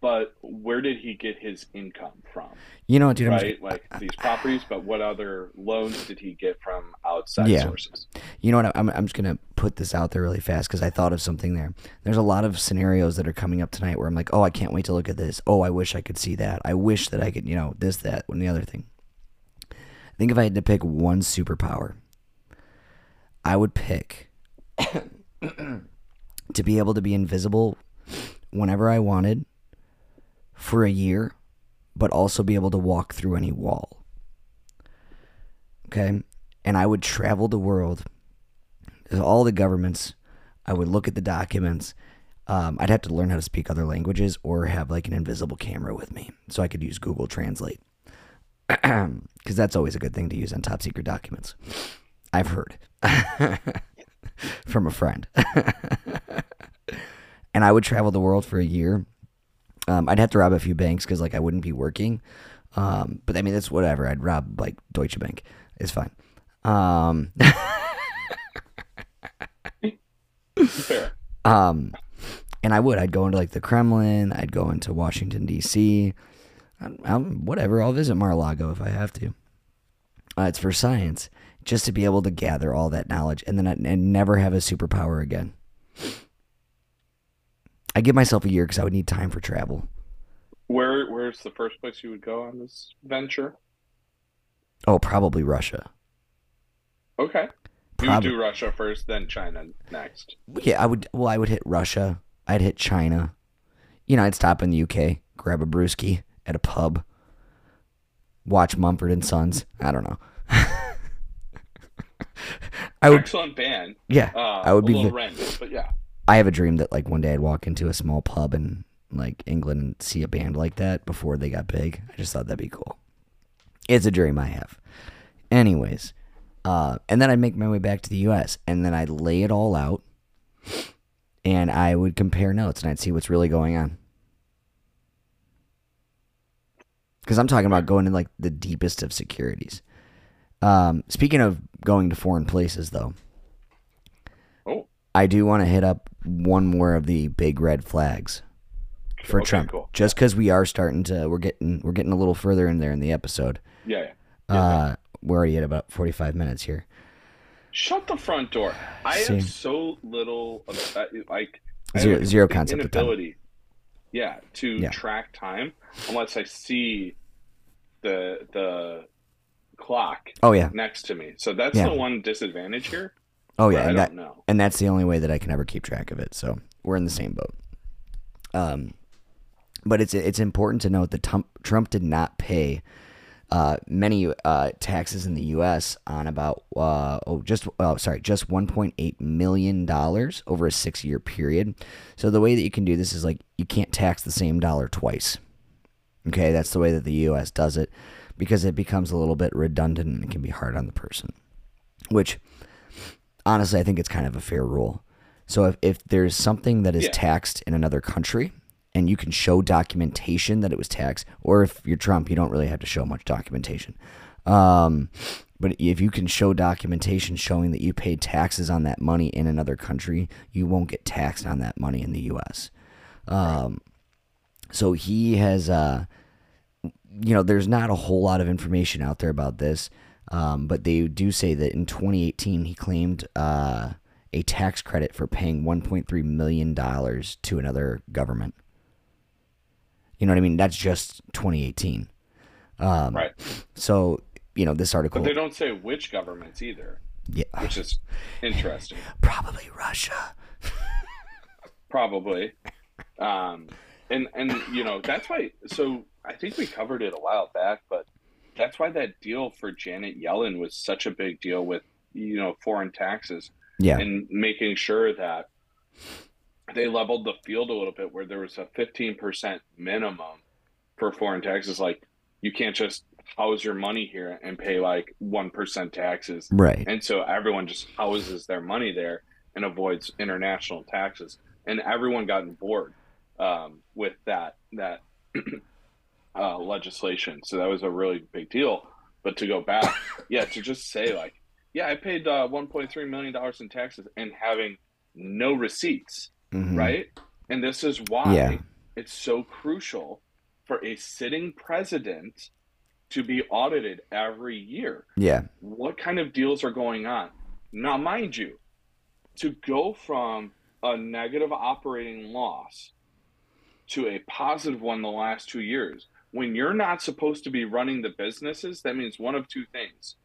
but where did he get his income from? You know, dude, right? I'm, like these properties, but what other loans did he get from outside yeah. sources? You know what? I'm, I'm just gonna put this out there really fast because I thought of something there. There's a lot of scenarios that are coming up tonight where I'm like, oh, I can't wait to look at this. Oh, I wish I could see that. I wish that I could, you know, this, that, and the other thing. Think if I had to pick one superpower, I would pick to be able to be invisible whenever I wanted for a year, but also be able to walk through any wall. Okay? And I would travel the world, all the governments. I would look at the documents. Um, I'd have to learn how to speak other languages or have like an invisible camera with me so I could use Google Translate. Because that's always a good thing to use on top secret documents. I've heard from a friend. and I would travel the world for a year. Um, I'd have to rob a few banks because like I wouldn't be working. Um, but I mean that's whatever. I'd rob like Deutsche Bank. It's fine. Um, Fair. um, and I would. I'd go into like the Kremlin. I'd go into Washington D.C. I'm, I'm, whatever. I'll visit Mar-a-Lago if I have to. Uh, it's for science, just to be able to gather all that knowledge and then I, and never have a superpower again. I give myself a year because I would need time for travel. Where where's the first place you would go on this venture? Oh, probably Russia. Okay. You Prob- would do Russia first, then China next. Yeah, I would. Well, I would hit Russia. I'd hit China. You know, I'd stop in the UK, grab a brewski at a pub, watch Mumford and Sons. I don't know. I would. Excellent band. Yeah, Uh, I would be. but yeah. I have a dream that like one day I'd walk into a small pub in like England and see a band like that before they got big. I just thought that'd be cool. It's a dream I have. Anyways, uh, and then I'd make my way back to the U.S. and then I'd lay it all out, and I would compare notes and I'd see what's really going on. Because I'm talking about going in like the deepest of securities. Um, speaking of going to foreign places, though, Oh, I do want to hit up one more of the big red flags for okay, Trump. cool. Just because we are starting to, we're getting, we're getting a little further in there in the episode. Yeah, yeah. Yeah, Uh, we're already at about forty-five minutes here. Shut the front door. I have so little uh, like Zero- zero concept of time. Yeah, to track time unless I see the the clock Oh yeah, next to me. So that's Yeah. the one disadvantage here. oh yeah, I and don't that, know. and that's the only way that I can ever keep track of it. So we're in the same boat. Um, but it's it's important to note that Trump, Trump did not pay uh, many uh, taxes in the U.S. on about uh, oh just oh sorry just 1.8 million dollars over a six year period. So the way that you can do this is like you can't tax the same dollar twice. Okay, that's the way that the U.S. does it because it becomes a little bit redundant and it can be hard on the person. Which honestly, I think it's kind of a fair rule. So if, if there's something that is Yeah. taxed in another country and you can show documentation that it was taxed, or if you're Trump, you don't really have to show much documentation. Um, but if you can show documentation showing that you paid taxes on that money in another country, you won't get taxed on that money in the U.S. Um, so he has, uh, you know, there's not a whole lot of information out there about this, um, but they do say that in 2018 he claimed uh, a tax credit for paying 1.3 million dollars to another government. You know what I mean? That's just 2018. Um, Right. So you know this article, But they don't say which governments either, yeah, which is interesting. probably Russia. Probably. Um, and and you know that's why. So I think we covered it a while back, but that's why that deal for Janet Yellen was such a big deal with you know foreign taxes Yeah, and making sure that they leveled the field a little bit, where there was a fifteen percent minimum for foreign taxes. Like you can't just house your money here and pay like one percent taxes right. and so everyone just houses their money there and avoids international taxes and everyone got on board um, with that that uh, legislation so that was a really big deal but to go back yeah to just say like yeah i paid uh, 1.3 million dollars in taxes and having no receipts Mhm. right and this is why Yeah. it's so crucial for a sitting president to be audited every year Yeah, what kind of deals are going on. Now, mind you, to go from a negative operating loss to a positive one the last two years, when you're not supposed to be running the businesses, that means one of two things.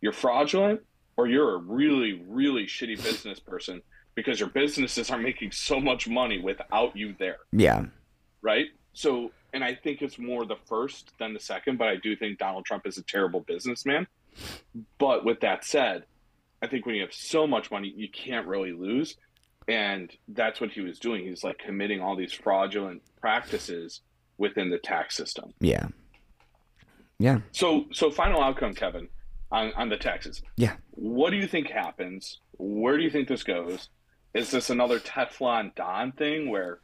You're fraudulent or you're a really, really shitty business person because your businesses are making so much money without you there, Yeah. right? So, and I think it's more the first than the second, but I do think Donald Trump is a terrible businessman. But with that said, I think when you have so much money, you can't really lose. And that's what he was doing. He's like committing all these fraudulent practices within the tax system. Yeah. Yeah. So, so final outcome, Kevin, on, on the taxes. Yeah. What do you think happens? Where do you think this goes? Is this another Teflon Don thing where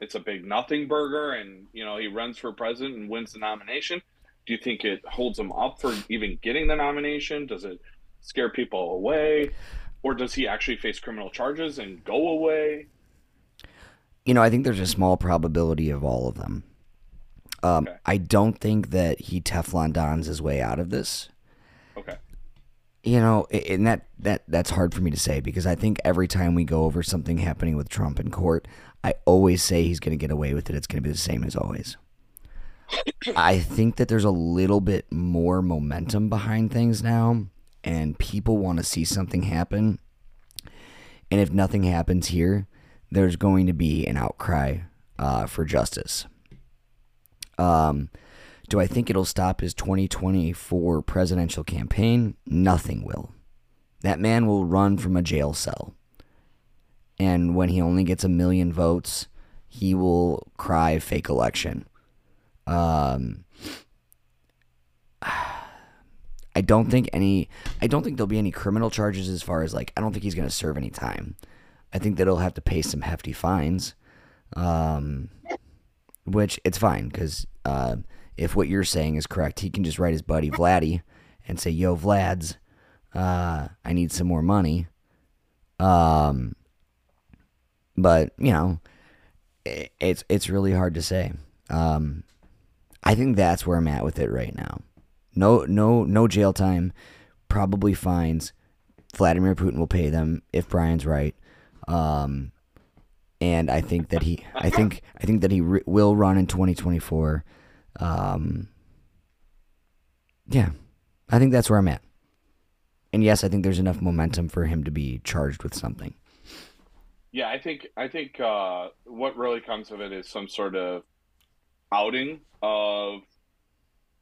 it's a big nothing burger and you know he runs for president and wins the nomination? Do you think it holds him up for even getting the nomination? Does it scare people away? Or does he actually face criminal charges and go away? You know, I think there's a small probability of all of them. Um, Okay. I don't think that he Teflon Dons his way out of this. Okay. You know, and that, that that's hard for me to say because I think every time we go over something happening with Trump in court, I always say he's going to get away with it. It's going to be the same as always. I think that there's a little bit more momentum behind things now, and people want to see something happen. And if nothing happens here, there's going to be an outcry uh, for justice. Um, do I think it'll stop his 2024 presidential campaign? Nothing will. That man will run from a jail cell. And when he only gets a million votes, he will cry fake election. Um, I don't think any. I don't think there'll be any criminal charges as far as like. I don't think he's going to serve any time. I think that he'll have to pay some hefty fines. Um, which it's fine because uh, if what you're saying is correct, he can just write his buddy Vladdy and say, "Yo, Vlad's, uh, I need some more money." Um, but you know, i it's it's really hard to say. Um, I think that's where I'm at with it right now. No, no, no jail time. Probably fines. Vladimir Putin will pay them if Brian's right. Um, and I think that he, I think, I think that he re- will run in 2024. Um, yeah, I think that's where I'm at. And yes, I think there's enough momentum for him to be charged with something. Yeah, I think I think uh, what really comes of it is some sort of outing of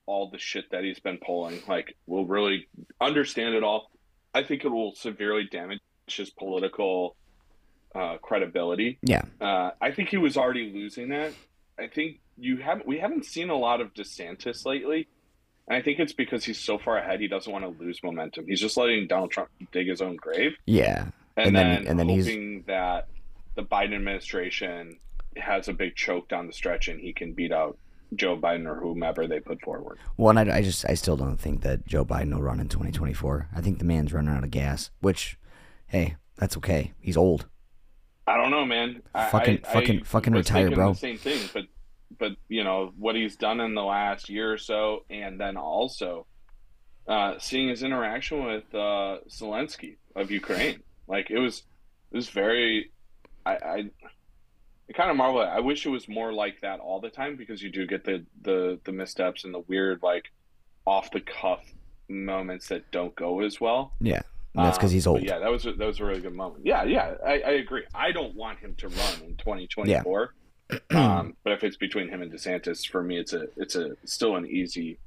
all the shit that he's been pulling. Like, we'll really understand it all. I think it will severely damage his political uh, credibility. Yeah, Uh, I think he was already losing that. I think you haven't. We haven't seen a lot of DeSantis lately, and I think it's because he's so far ahead. He doesn't want to lose momentum. He's just letting Donald Trump dig his own grave yeah, and, And then- then, and then he's- hoping that the Biden administration has a big choke down the stretch and he can beat out Joe Biden or whomever they put forward. Well, and I, I just I still don't think that Joe Biden will run in 2024. I think the man's running out of gas. Which, hey, that's okay. He's old. I don't know, man. Fucking- I, fucking- I fucking retire, bro. The same thing, but but you know what he's done in the last year or so, and then also uh, seeing his interaction with uh, Zelensky of Ukraine, like it was it was very. I, I I kind of marvel. At. I wish it was more like that all the time because you do get the the the missteps and the weird like off the cuff moments that don't go as well. Yeah, that's because Um, he's old. Yeah, that was a, that was a really good moment. Yeah, yeah, I, I agree. I don't want him to run in 2024. um, but if it's between him and DeSantis, for me, it's a it's a still an easy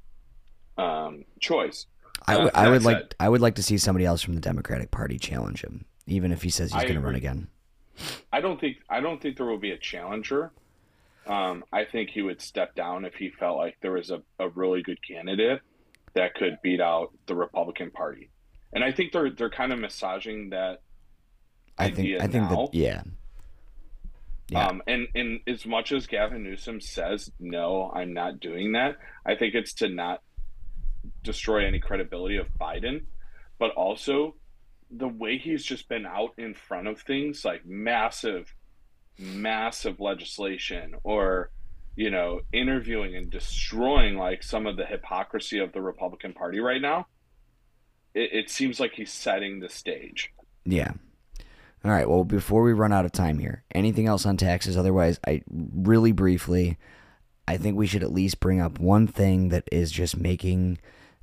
um, choice. I would uh, I would like I would like to see somebody else from the Democratic Party challenge him, even if he says he's going to run again. I don't think I don't think there will be a challenger. Um, I think he would step down if he felt like there was a, a really good candidate that could beat out the Republican Party. And I think they're they're kind of massaging that I think idea I think now. that yeah, Yeah. Um, and, and as much as Gavin Newsom says, no, I'm not doing that, I think it's to not destroy any credibility of Biden, but also the way he's just been out in front of things like massive, massive legislation or, you know, interviewing and destroying like some of the hypocrisy of the Republican Party right now. It, it seems like he's setting the stage. yeah. All right. Well, before we run out of time here, anything else on taxes? Otherwise, I really briefly, I think we should at least bring up one thing that is just making,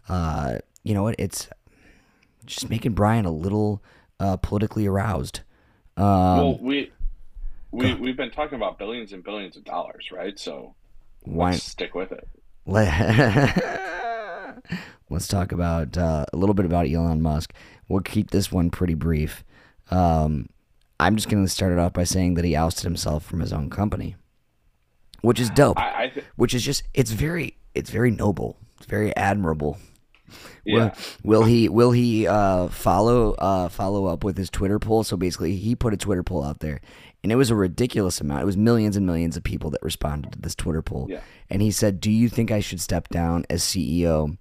uh, you know what? It's just making Brian a little uh, politically aroused. Um, well, we we we've been talking about billions and billions of dollars, right? So why? stick with it. Let- Let's talk about uh, a little bit about Elon Musk. We'll keep this one pretty brief. Um, I'm just going to start it off by saying that he ousted himself from his own company, which is dope. I, I th- which is just it's very it's very noble. It's very admirable. Yeah. Will, will he will he uh, follow uh, follow up with his Twitter poll? So basically, he put a Twitter poll out there, and it was a ridiculous amount. It was millions and millions of people that responded to this Twitter poll. Yeah. And he said, "Do you think I should step down as CEO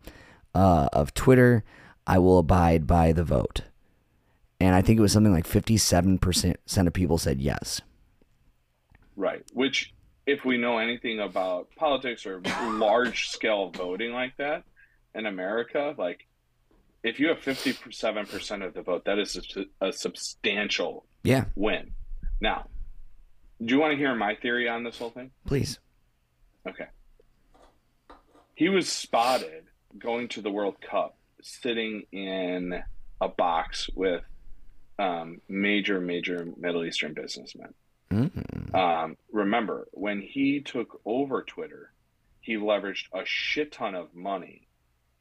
uh, of Twitter? I will abide by the vote." And I think it was something like fifty-seven percent of people said yes. Right. Which, if we know anything about politics or large scale voting like that in America, like if you have 57% of the vote, that is a, a substantial Yeah, win. Now, do you want to hear my theory on this whole thing? please. Okay. He was spotted going to the World Cup sitting in a box with um, major, major Middle Eastern businessmen. Mm. Um, remember, when he took over Twitter, he leveraged a shit ton of money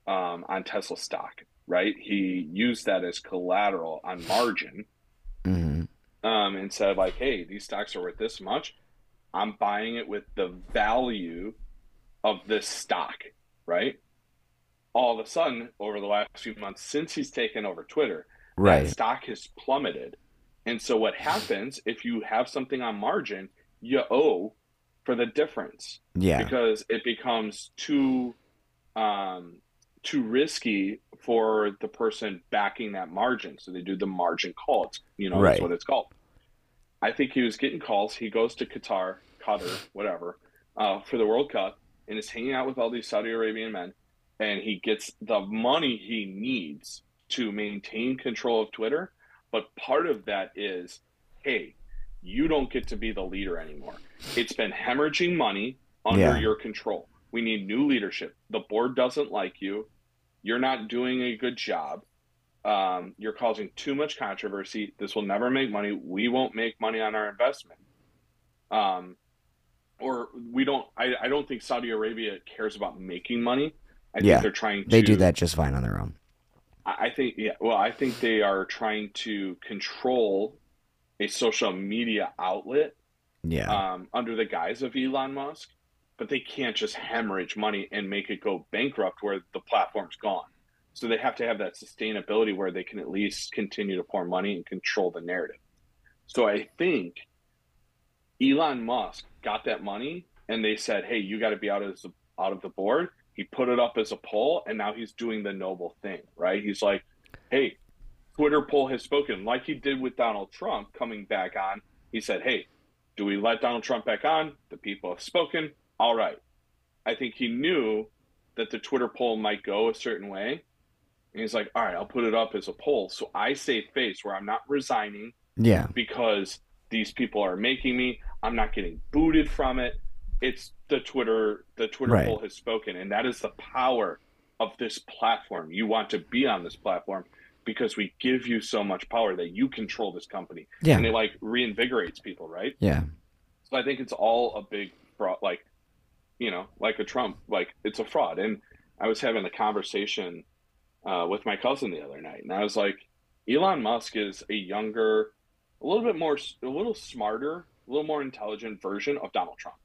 um, on Tesla stock, right? He used that as collateral on margin hmm um, and said, like, hey, these stocks are worth this much. I'm buying it with the value of this stock, right? All of a sudden, over the last few months, since he's taken over Twitter, Right. stock has plummeted. And so what happens if you have something on margin, you owe for the difference Yeah. because it becomes too um, too risky for the person backing that margin. So they do the margin call. It's, you know, Right. that's what it's called. I think he was getting calls. He goes to Qatar, Qatar, whatever, uh, for the World Cup, and is hanging out with all these Saudi Arabian men, and he gets the money he needs to maintain control of Twitter. But part of that is, hey, you don't get to be the leader anymore. It's been hemorrhaging money under Yeah. your control. We need new leadership. The board doesn't like you. You're not doing a good job. Um, you're causing too much controversy. This will never make money. We won't make money on our investment. Um, or we don't. I, I don't think Saudi Arabia cares about making money. I Yeah, think they're trying. They do that just fine on their own. I I think yeah. Well, I think they are trying to control a social media outlet Yeah. um, under the guise of Elon Musk, but they can't just hemorrhage money and make it go bankrupt where the platform's gone. So they have to have that sustainability where they can at least continue to pour money and control the narrative. So I think Elon Musk got that money and they said, "Hey, you got to be out of the, out of the board." He put it up as a poll, and now he's doing the noble thing, right? He's like, "Hey, Twitter poll has spoken," like he did with Donald Trump coming back on. He said, "Hey, do we let Donald Trump back on? The people have spoken. All right." I think he knew that the Twitter poll might go a certain way. And he's like, all right, I'll put it up as a poll. So I save face where I'm not resigning yeah. because these people are making me. I'm not getting booted from it. It's the Twitter, the Twitter Right. poll has spoken. And that is the power of this platform. You want to be on this platform because we give you so much power that you control this company. Yeah. And it like reinvigorates people, right? Yeah. So I think it's all a big fraud, like, you know, like a Trump, like it's a fraud. And I was having a conversation uh, with my cousin the other night, and I was like, Elon Musk is a younger, a little bit more, a little smarter, a little more intelligent version of Donald Trump.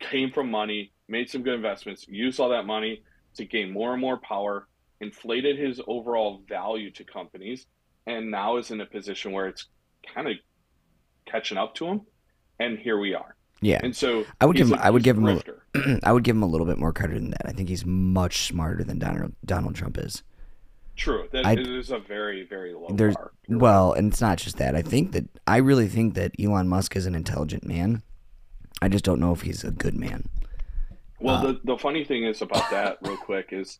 Came from money, made some good investments, used all that money to gain more and more power, inflated his overall value to companies, and now is in a position where it's kind of catching up to him. And here we are. Yeah. And so I would give him- a- I would give him a-. I would give him a little bit more credit than that. I think he's much smarter than Donald Donald Trump is. True. That I- is a very, very low There's bar. Well, and it's not just that. I think that I really think that Elon Musk is an intelligent man. I just don't know if he's a good man. Well, uh, the, the funny thing is about that, real quick, is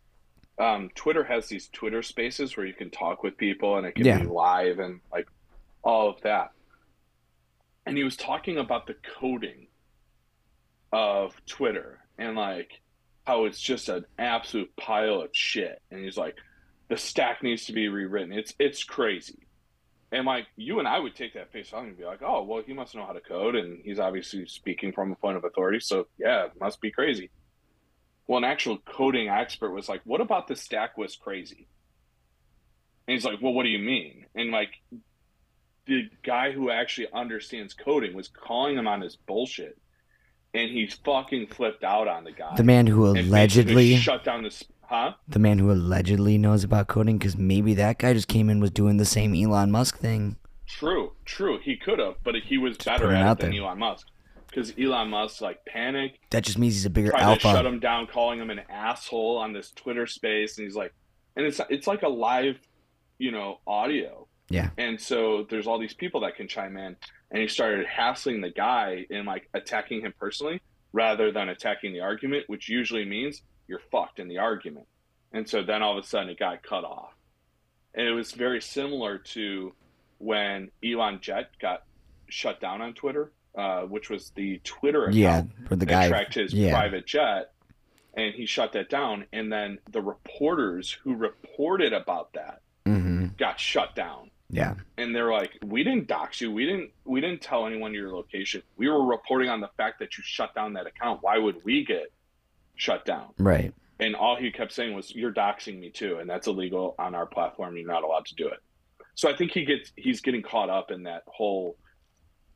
um, Twitter has these Twitter spaces where you can talk with people and it can Yeah. be live and like all of that. And he was talking about the coding of Twitter and like how it's just an absolute pile of shit. And he's like, the stack needs to be rewritten. It's it's crazy. And like you and I would take that face value and be like, oh, well, he must know how to code, and he's obviously speaking from a point of authority, so yeah, it must be crazy. Well, an actual coding expert was like, what about the stack was crazy? And he's like, well, what do you mean? And like the guy who actually understands coding was calling him on his bullshit, and he fucking flipped out on the guy. The man who allegedly, shut down this, huh? the man who allegedly knows about coding, because maybe that guy just came in was doing the same Elon Musk thing. True, true. He could have, but he was better put it at it than there. Elon Musk because Elon Musk like panicked, That just means he's a bigger tried to shut him down, calling him an asshole on this Twitter space, and he's like, and it's it's like a live, you know, audio. Yeah. And so there's all these people that can chime in, and he started hassling the guy and like attacking him personally rather than attacking the argument, which usually means you're fucked in the argument. And so then all of a sudden it got cut off. And it was very similar to when Elon Jet got shut down on Twitter, uh, which was the Twitter account Yeah, for the guy. tracked his yeah. private jet, and he shut that down. And then the reporters who reported about that hmm got shut down Yeah. and they're like, "We didn't dox you. We didn't. We didn't tell anyone your location. We were reporting on the fact that you shut down that account. Why would we get shut down?" Right. And all he kept saying was, "You're doxing me too, and that's illegal on our platform. You're not allowed to do it." So I think he gets he's getting caught up in that whole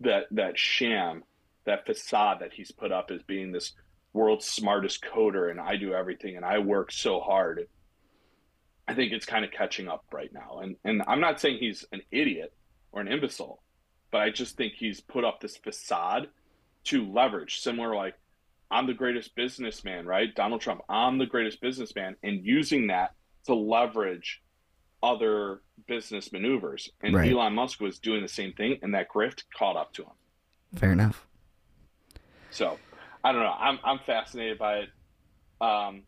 that that sham, that facade that he's put up as being this world's smartest coder, and I do everything, and I work so hard. I think it's kind of catching up right now. And and I'm not saying he's an idiot or an imbecile, but I just think he's put up this facade to leverage similar like I'm the greatest businessman, right? Donald Trump, I'm the greatest businessman and using that to leverage other business maneuvers. And Right. Elon Musk was doing the same thing and that grift caught up to him. Fair enough. So I don't know. I'm I'm fascinated by it. Um,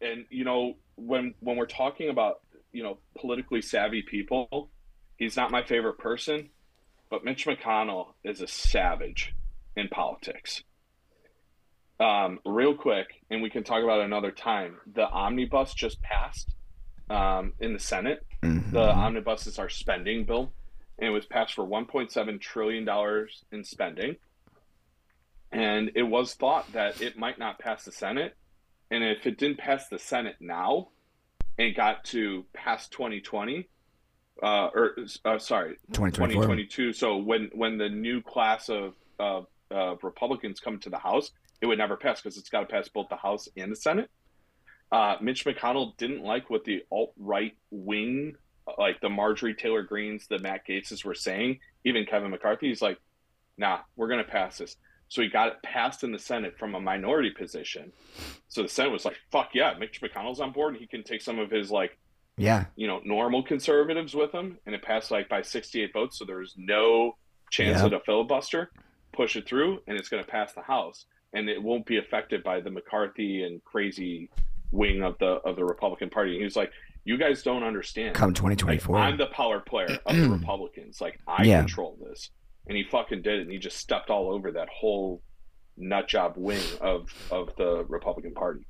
and you know when when we're talking about you know politically savvy people, he's not my favorite person, but Mitch McConnell is a savage in politics. Um, real quick, and we can talk about it another time. The omnibus just passed um, in the Senate. Mhm. The omnibus is our spending bill, and it was passed for 1.7 trillion dollars in spending. And it was thought that it might not pass the Senate, and if it didn't pass the Senate now, and got to pass 2020, uh, or uh, sorry, 2022. So when when the new class of of uh, Republicans come to the House, it would never pass because it's got to pass both the House and the Senate. Uh, Mitch McConnell didn't like what the alt right wing, like the Marjorie Taylor Greens, the Matt Gaetzes were saying. Even Kevin McCarthy, he's like, "Nah, we're gonna pass this." So he got it passed in the Senate from a minority position. So the Senate was like, "Fuck yeah, Mitch McConnell's on board. and He can take some of his like Yeah. you know, normal conservatives with him, and it passed like by 68 votes, so there's no chance Yeah. of a filibuster. Push it through, and it's going to pass the House, and it won't be affected by the McCarthy and crazy wing of the of the Republican Party. And he was like, "You guys don't understand. Come Like, 2024. I'm the power player of the Republicans. Like I Yeah. control this." And he fucking did it, and he just stepped all over that whole nut job wing of of the Republican Party.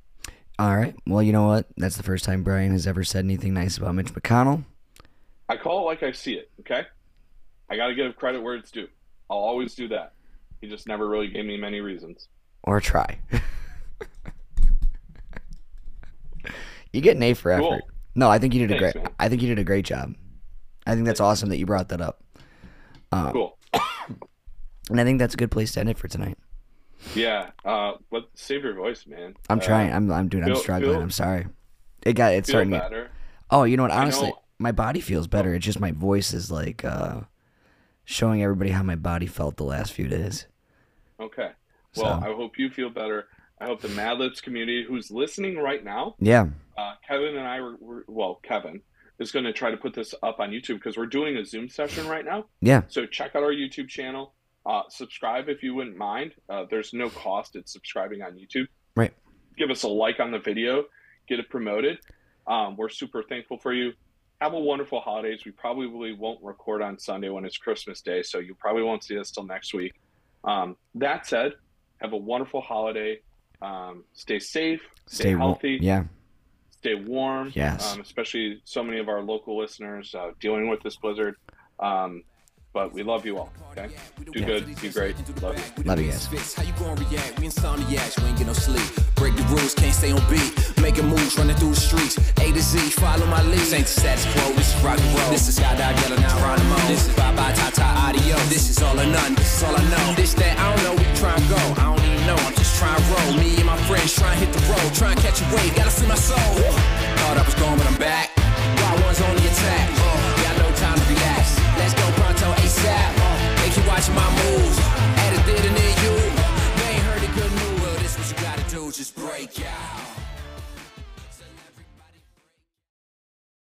All right. Well, you know what? That's the first time Brian has ever said anything nice about Mitch McConnell. I call it like I see it. Okay, I got to give credit where it's due. I'll always do that. He just never really gave me many reasons. Or try. you get an A for effort. Cool. No, I think you did a great. man. I think you did a great job. I think that's awesome that you brought that up. Um, Cool. And I think that's a good place to end it for tonight. Yeah. Uh, but save your voice, man. I'm Uh, trying. I'm. I'm doing. I'm struggling. feel- I'm sorry. It got. It's starting. To, better. oh, you know what? Honestly, know- my body feels better. It's just my voice is like uh, showing everybody how my body felt the last few days. Okay. Well, So- I hope you feel better. I hope the Mad Libs community who's listening right now, Yeah. uh, Kevin and I were, were well, Kevin is going to try to put this up on YouTube because we're doing a Zoom session right now. Yeah. So check out our YouTube channel. Uh, subscribe if you wouldn't mind. Uh, there's no cost. It's subscribing on YouTube. Right. Give us a like on the video. Get it promoted. Um, we're super thankful for you. Have a wonderful holidays. We probably won't record on Sunday when it's Christmas Day, so you probably won't see us till next week. Um, that said, have a wonderful holiday. Um, stay safe. Stay, Stay healthy. Yeah. Stay warm. Yes. Um, especially so many of our local listeners uh, dealing with this blizzard. But we love you all. Okay, do good, be great. Love you. Love you guys. How you gonna react? We insomniacs, we ain't get no sleep. Break the rules, can't stay on beat. Making moves, running through the streets. A to Z, follow my lead. Ain't the status quo, this is rock and roll. This is Skydive Yellow, now Geronimo. This is bye bye, ta ta, audio. This is all or none, this is all I know. This that, I don't know, we try and go. I don't even know, I'm just trying to roll. Me and my friends trying to hit the road, trying to catch a wave, gotta free my soul. Thought I was gone, but I'm back. Break out.